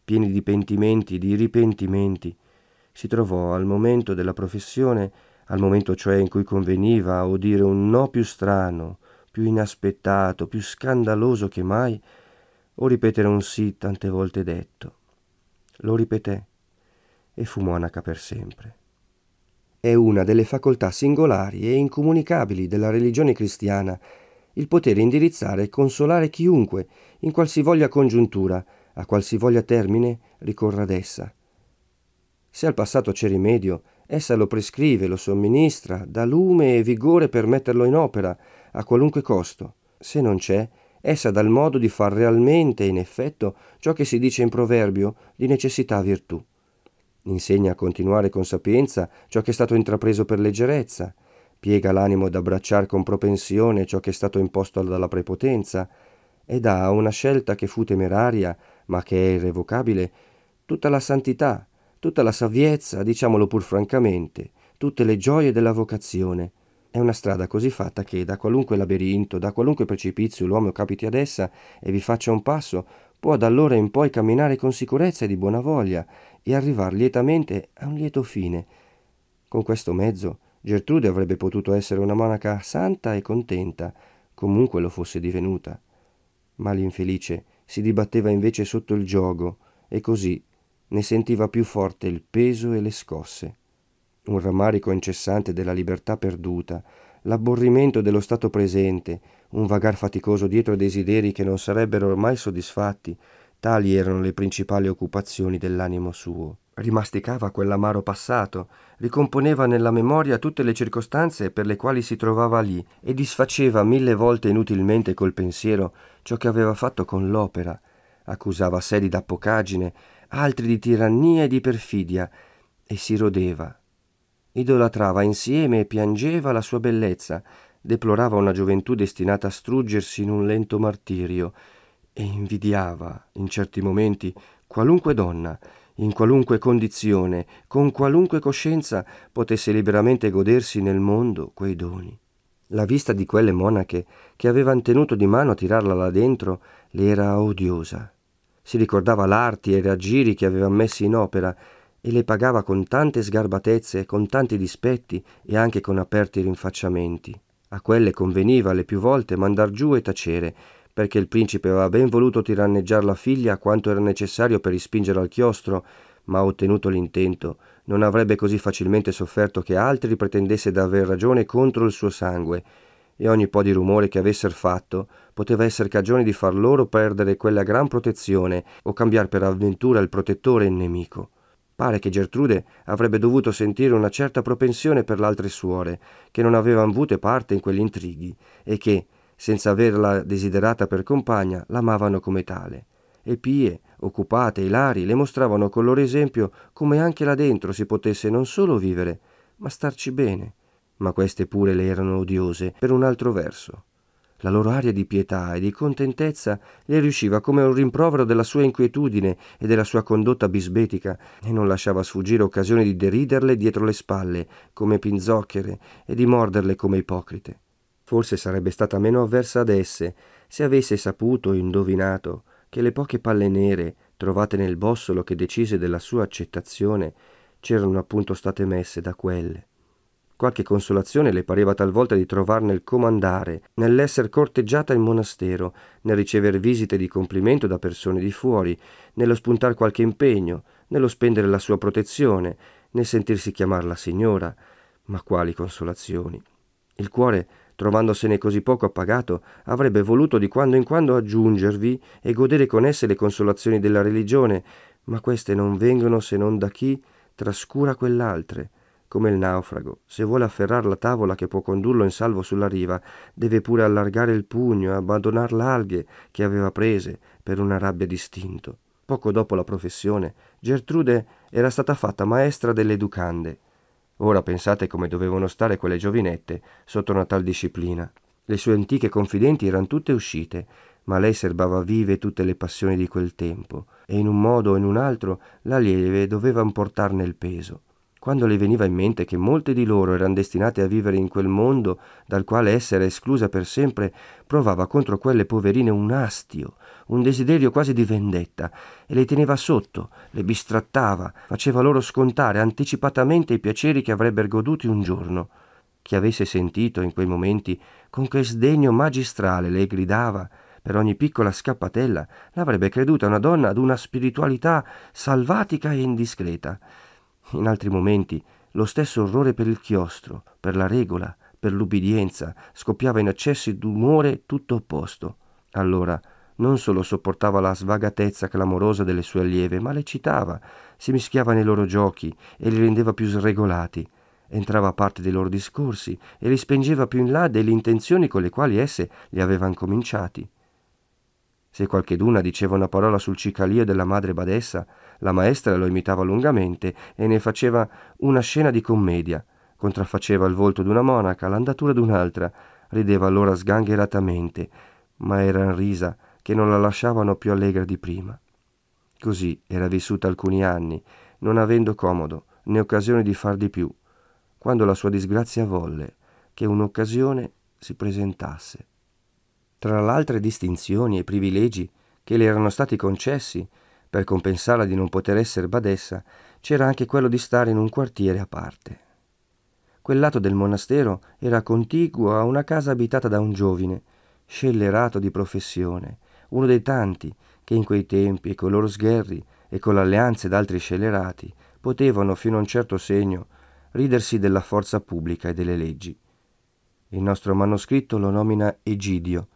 pieni di pentimenti e di ripentimenti, si trovò al momento della professione al momento cioè in cui conveniva o dire un no più strano, più inaspettato, più scandaloso che mai, o ripetere un sì tante volte detto. Lo ripeté e fu monaca per sempre. È una delle facoltà singolari e incomunicabili della religione cristiana il poter indirizzare e consolare chiunque, in qualsivoglia congiuntura, a qualsivoglia termine, ricorra ad essa. Se al passato c'è rimedio, Essa lo prescrive, lo somministra, dà lume e vigore per metterlo in opera, a qualunque costo. Se non c'è, essa dà il modo di far realmente, in effetto, ciò che si dice in proverbio, di necessità virtù. Insegna a continuare con sapienza ciò che è stato intrapreso per leggerezza, piega l'animo ad abbracciare con propensione ciò che è stato imposto dalla prepotenza, e dà a una scelta che fu temeraria, ma che è irrevocabile, tutta la santità, tutta la saviezza, diciamolo pur francamente, tutte le gioie della vocazione. È una strada così fatta che da qualunque labirinto, da qualunque precipizio l'uomo capiti ad essa e vi faccia un passo, può da allora in poi camminare con sicurezza e di buona voglia e arrivar lietamente a un lieto fine. Con questo mezzo Gertrude avrebbe potuto essere una monaca santa e contenta, comunque lo fosse divenuta. Ma l'infelice si dibatteva invece sotto il giogo e così ne sentiva più forte il peso e le scosse. Un rammarico incessante della libertà perduta, l'abborrimento dello stato presente, un vagar faticoso dietro desideri che non sarebbero ormai soddisfatti, tali erano le principali occupazioni dell'animo suo. Rimasticava quell'amaro passato, ricomponeva nella memoria tutte le circostanze per le quali si trovava lì e disfaceva mille volte inutilmente col pensiero ciò che aveva fatto con l'opera, accusava sé di dappocaggine, altri di tirannia e di perfidia, e si rodeva. Idolatrava insieme e piangeva la sua bellezza, deplorava una gioventù destinata a struggersi in un lento martirio, e invidiava, in certi momenti, qualunque donna, in qualunque condizione, con qualunque coscienza potesse liberamente godersi nel mondo quei doni. La vista di quelle monache che avevano tenuto di mano a tirarla là dentro le era odiosa si ricordava l'arti e i raggiri che aveva messi in opera e le pagava con tante sgarbatezze, con tanti dispetti e anche con aperti rinfacciamenti. A quelle conveniva le più volte mandar giù e tacere, perché il principe aveva ben voluto tiranneggiar la figlia quanto era necessario per rispingere al chiostro, ma ottenuto l'intento, non avrebbe così facilmente sofferto che altri pretendesse d'aver ragione contro il suo sangue, e ogni po' di rumore che avesser fatto poteva essere cagione di far loro perdere quella gran protezione o cambiar per avventura il protettore in nemico. Pare che Gertrude avrebbe dovuto sentire una certa propensione per l'altre suore, che non avevano avute parte in quegli intrighi e che, senza averla desiderata per compagna, l'amavano come tale. E pie, occupate, ilari, le mostravano col loro esempio come anche là dentro si potesse non solo vivere, ma starci bene, ma queste pure le erano odiose per un altro verso. La loro aria di pietà e di contentezza le riusciva come un rimprovero della sua inquietudine e della sua condotta bisbetica e non lasciava sfuggire occasioni di deriderle dietro le spalle come pinzocchere e di morderle come ipocrite. Forse sarebbe stata meno avversa ad esse se avesse saputo o indovinato che le poche palle nere trovate nel bossolo che decise della sua accettazione c'erano appunto state messe da quelle. Qualche consolazione le pareva talvolta di trovar nel comandare, nell'esser corteggiata in monastero, nel ricever visite di complimento da persone di fuori, nello spuntar qualche impegno, nello spendere la sua protezione, nel sentirsi chiamar la signora. Ma quali consolazioni! Il cuore, trovandosene così poco appagato, avrebbe voluto di quando in quando aggiungervi e godere con esse le consolazioni della religione, ma queste non vengono se non da chi trascura quell'altre come il naufrago, se vuole afferrar la tavola che può condurlo in salvo sulla riva, deve pure allargare il pugno e abbandonar l'alghe che aveva prese per una rabbia distinto. Poco dopo la professione, Gertrude era stata fatta maestra delle educande. Ora pensate come dovevano stare quelle giovinette sotto una tal disciplina. Le sue antiche confidenti erano tutte uscite, ma lei serbava vive tutte le passioni di quel tempo, e in un modo o in un altro la lieve doveva importarne il peso. Quando le veniva in mente che molte di loro erano destinate a vivere in quel mondo dal quale essere esclusa per sempre, provava contro quelle poverine un astio, un desiderio quasi di vendetta, e le teneva sotto, le bistrattava, faceva loro scontare anticipatamente i piaceri che avrebbero goduti un giorno. Chi avesse sentito in quei momenti con che sdegno magistrale lei gridava per ogni piccola scappatella, l'avrebbe creduta una donna ad una spiritualità salvatica e indiscreta in altri momenti lo stesso orrore per il chiostro, per la regola, per l'ubbidienza, scoppiava in accessi d'umore tutto opposto. Allora non solo sopportava la svagatezza clamorosa delle sue allieve, ma le citava, si mischiava nei loro giochi e li rendeva più sregolati, entrava a parte dei loro discorsi e li spengeva più in là delle intenzioni con le quali esse li avevano cominciati. Se qualcheduna diceva una parola sul cicalio della madre badessa, la maestra lo imitava lungamente e ne faceva una scena di commedia. Contraffaceva il volto d'una monaca, l'andatura d'un'altra, rideva allora sgangheratamente, ma eran risa che non la lasciavano più allegra di prima. Così era vissuta alcuni anni, non avendo comodo né occasione di far di più, quando la sua disgrazia volle che un'occasione si presentasse. Tra l'altre distinzioni e privilegi che le erano stati concessi per compensarla di non poter essere badessa, c'era anche quello di stare in un quartiere a parte. Quel lato del monastero era contiguo a una casa abitata da un giovine, scellerato di professione, uno dei tanti che in quei tempi, con i loro sgherri e con le alleanze d'altri scellerati, potevano, fino a un certo segno, ridersi della forza pubblica e delle leggi. Il nostro manoscritto lo nomina Egidio,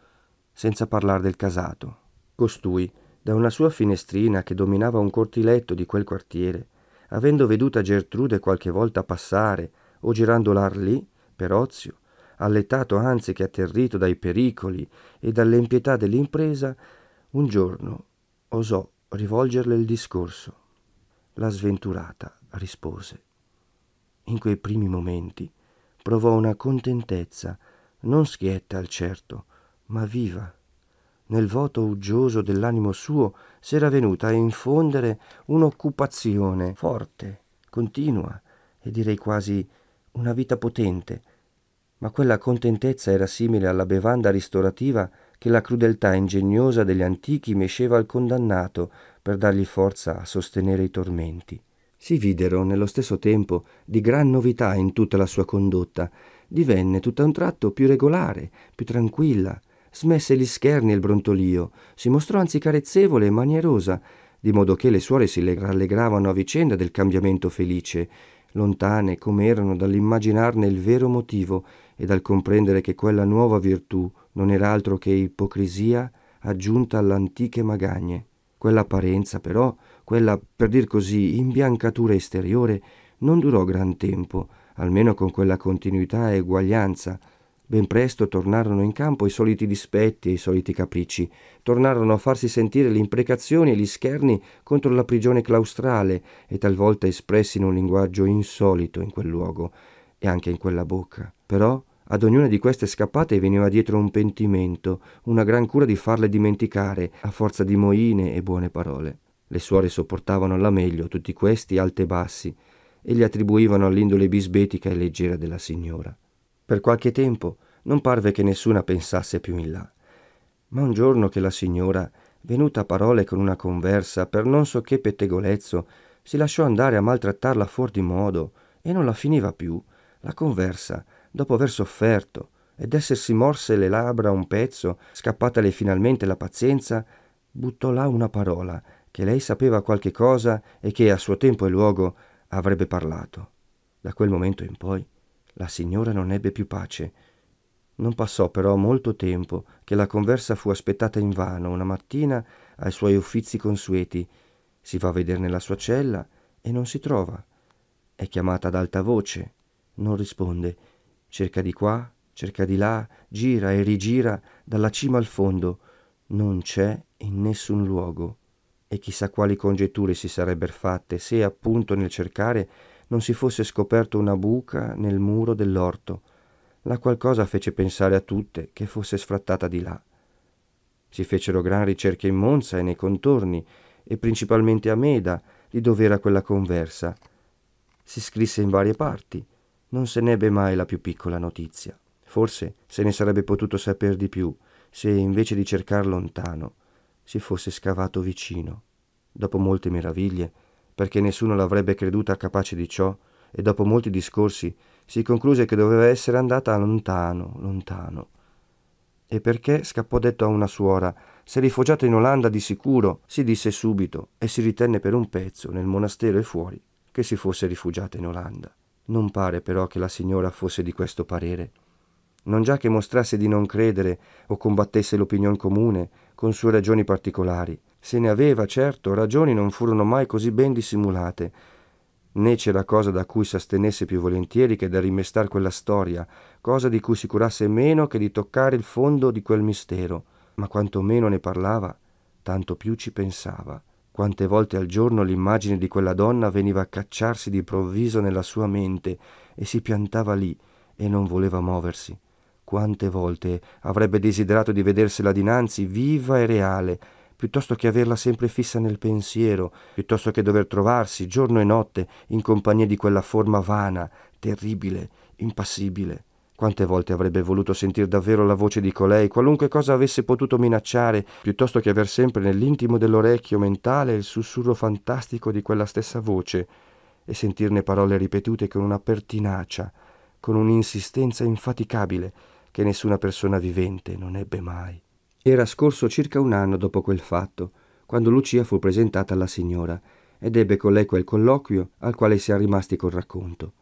senza parlare del casato. Costui, da una sua finestrina che dominava un cortiletto di quel quartiere, avendo veduta Gertrude qualche volta passare o girandolar lì, per ozio, alletato anzi che atterrito dai pericoli e dall'impietà dell'impresa, un giorno osò rivolgerle il discorso. La sventurata rispose. In quei primi momenti provò una contentezza, non schietta al certo, ma viva. Nel voto uggioso dell'animo suo s'era venuta a infondere un'occupazione forte, continua e direi quasi una vita potente, ma quella contentezza era simile alla bevanda ristorativa che la crudeltà ingegnosa degli antichi mesceva al condannato per dargli forza a sostenere i tormenti. Si videro nello stesso tempo di gran novità in tutta la sua condotta, divenne tutto a un tratto più regolare, più tranquilla, smesse gli scherni e il brontolio, si mostrò anzi carezzevole e manierosa, di modo che le suore si rallegravano a vicenda del cambiamento felice, lontane come erano dall'immaginarne il vero motivo e dal comprendere che quella nuova virtù non era altro che ipocrisia aggiunta all'antiche magagne. Quell'apparenza, però, quella, per dir così, imbiancatura esteriore, non durò gran tempo, almeno con quella continuità e eguaglianza Ben presto tornarono in campo i soliti dispetti e i soliti capricci, tornarono a farsi sentire le imprecazioni e gli scherni contro la prigione claustrale e talvolta espressi in un linguaggio insolito in quel luogo e anche in quella bocca. Però ad ognuna di queste scappate veniva dietro un pentimento, una gran cura di farle dimenticare, a forza di moine e buone parole. Le suore sopportavano alla meglio tutti questi alti e bassi e li attribuivano all'indole bisbetica e leggera della signora. Per qualche tempo non parve che nessuna pensasse più in là. Ma un giorno che la signora, venuta a parole con una conversa per non so che pettegolezzo, si lasciò andare a maltrattarla fuor di modo e non la finiva più, la conversa, dopo aver sofferto ed essersi morse le labbra un pezzo, scappatale finalmente la pazienza, buttò là una parola che lei sapeva qualche cosa e che a suo tempo e luogo avrebbe parlato. Da quel momento in poi la signora non ebbe più pace. Non passò però molto tempo che la conversa fu aspettata invano una mattina ai suoi uffizi consueti. Si va a vedere nella sua cella e non si trova. È chiamata ad alta voce, non risponde. Cerca di qua, cerca di là, gira e rigira dalla cima al fondo. Non c'è in nessun luogo. E chissà quali congetture si sarebbero fatte se appunto nel cercare non si fosse scoperto una buca nel muro dell'orto. La qualcosa fece pensare a tutte che fosse sfrattata di là. Si fecero gran ricerche in Monza e nei contorni, e principalmente a Meda, di dove era quella conversa. Si scrisse in varie parti, non se n'ebbe mai la più piccola notizia. Forse se ne sarebbe potuto saper di più, se invece di cercar lontano si fosse scavato vicino. Dopo molte meraviglie, perché nessuno l'avrebbe creduta capace di ciò, e dopo molti discorsi si concluse che doveva essere andata lontano, lontano. E perché scappò detto a una suora, s'è rifugiata in Olanda di sicuro, si disse subito e si ritenne per un pezzo, nel monastero e fuori, che si fosse rifugiata in Olanda. Non pare però che la signora fosse di questo parere. Non già che mostrasse di non credere o combattesse l'opinion comune con sue ragioni particolari, se ne aveva, certo, ragioni non furono mai così ben dissimulate, né c'era cosa da cui s'astenesse più volentieri che da rimestar quella storia, cosa di cui si curasse meno che di toccare il fondo di quel mistero, ma quanto meno ne parlava, tanto più ci pensava. Quante volte al giorno l'immagine di quella donna veniva a cacciarsi di provviso nella sua mente e si piantava lì e non voleva muoversi. Quante volte avrebbe desiderato di vedersela dinanzi, viva e reale, piuttosto che averla sempre fissa nel pensiero, piuttosto che dover trovarsi giorno e notte in compagnia di quella forma vana, terribile, impassibile. Quante volte avrebbe voluto sentir davvero la voce di colei, qualunque cosa avesse potuto minacciare, piuttosto che aver sempre nell'intimo dell'orecchio mentale il sussurro fantastico di quella stessa voce, e sentirne parole ripetute con una pertinacia, con un'insistenza infaticabile, che nessuna persona vivente non ebbe mai. Era scorso circa un anno dopo quel fatto, quando Lucia fu presentata alla signora ed ebbe con lei quel colloquio al quale si è rimasti col racconto.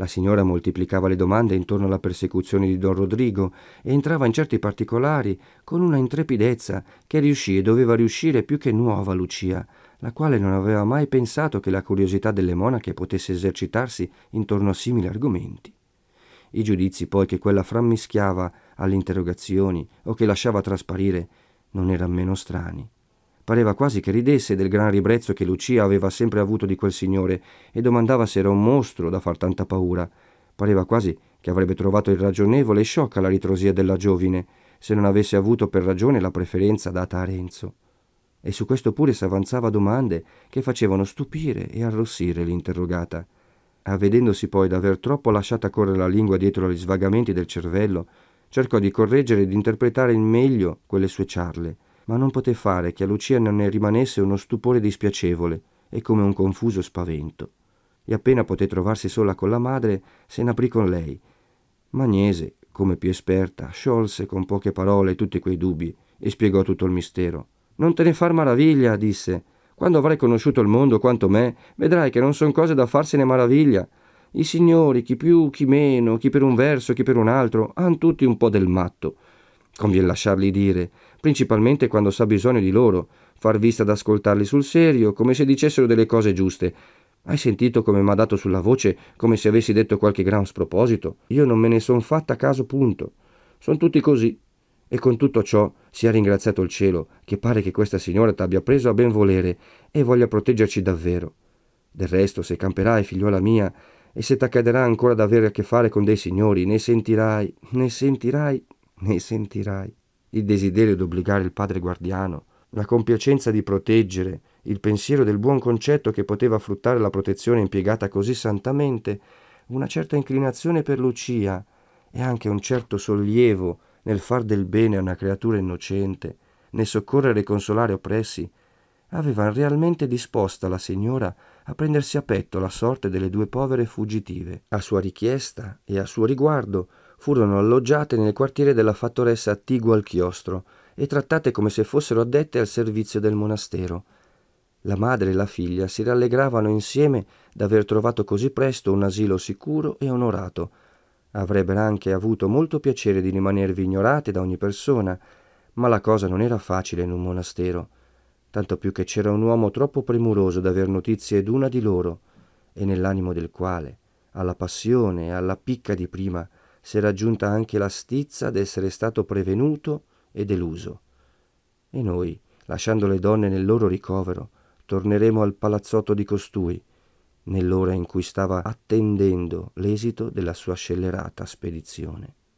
La signora moltiplicava le domande intorno alla persecuzione di don Rodrigo e entrava in certi particolari con una intrepidezza che riuscì e doveva riuscire più che nuova Lucia, la quale non aveva mai pensato che la curiosità delle monache potesse esercitarsi intorno a simili argomenti. I giudizi poi che quella frammischiava alle interrogazioni o che lasciava trasparire non eran meno strani. Pareva quasi che ridesse del gran ribrezzo che Lucia aveva sempre avuto di quel signore e domandava se era un mostro da far tanta paura. Pareva quasi che avrebbe trovato irragionevole e sciocca la ritrosia della giovine se non avesse avuto per ragione la preferenza data a Renzo. E su questo pure s'avanzava domande che facevano stupire e arrossire l'interrogata. Avvedendosi poi d'aver troppo lasciata correre la lingua dietro agli svagamenti del cervello, cercò di correggere e di interpretare in meglio quelle sue ciarle, ma non poté fare che a Lucia non ne rimanesse uno stupore dispiacevole e come un confuso spavento. E appena poté trovarsi sola con la madre, se n'aprì con lei. Magnese, come più esperta, sciolse con poche parole tutti quei dubbi e spiegò tutto il mistero. Non te ne far maraviglia, disse. Quando avrai conosciuto il mondo quanto me, vedrai che non son cose da farsene maraviglia. I signori, chi più, chi meno, chi per un verso, chi per un altro, han tutti un po' del matto. Convien lasciarli dire, principalmente quando sa bisogno di loro, far vista ad ascoltarli sul serio, come se dicessero delle cose giuste. Hai sentito come m'ha dato sulla voce, come se avessi detto qualche gran sproposito? Io non me ne son fatta caso, punto. Son tutti così, e con tutto ciò sia ringraziato il cielo, che pare che questa signora t'abbia preso a ben volere e voglia proteggerci davvero. Del resto, se camperai, figliuola mia, e se t'accaderà ancora d'avere a che fare con dei signori, ne sentirai, ne sentirai, ne sentirai. Il desiderio d'obbligare il padre guardiano, la compiacenza di proteggere, il pensiero del buon concetto che poteva fruttare la protezione impiegata così santamente, una certa inclinazione per Lucia, e anche un certo sollievo nel far del bene a una creatura innocente, nel soccorrere e consolare oppressi, avevano realmente disposta la signora a prendersi a petto la sorte delle due povere fuggitive. A sua richiesta e a suo riguardo furono alloggiate nel quartiere della fattoressa attiguo al chiostro e trattate come se fossero addette al servizio del monastero. La madre e la figlia si rallegravano insieme d'aver trovato così presto un asilo sicuro e onorato. Avrebbero anche avuto molto piacere di rimanervi ignorate da ogni persona, ma la cosa non era facile in un monastero, tanto più che c'era un uomo troppo premuroso d'aver notizie d'una di loro, e nell'animo del quale, alla passione e alla picca di prima, s'era aggiunta anche la stizza d'essere stato prevenuto e deluso. E noi, lasciando le donne nel loro ricovero, torneremo al palazzotto di costui, nell'ora in cui stava attendendo l'esito della sua scellerata spedizione.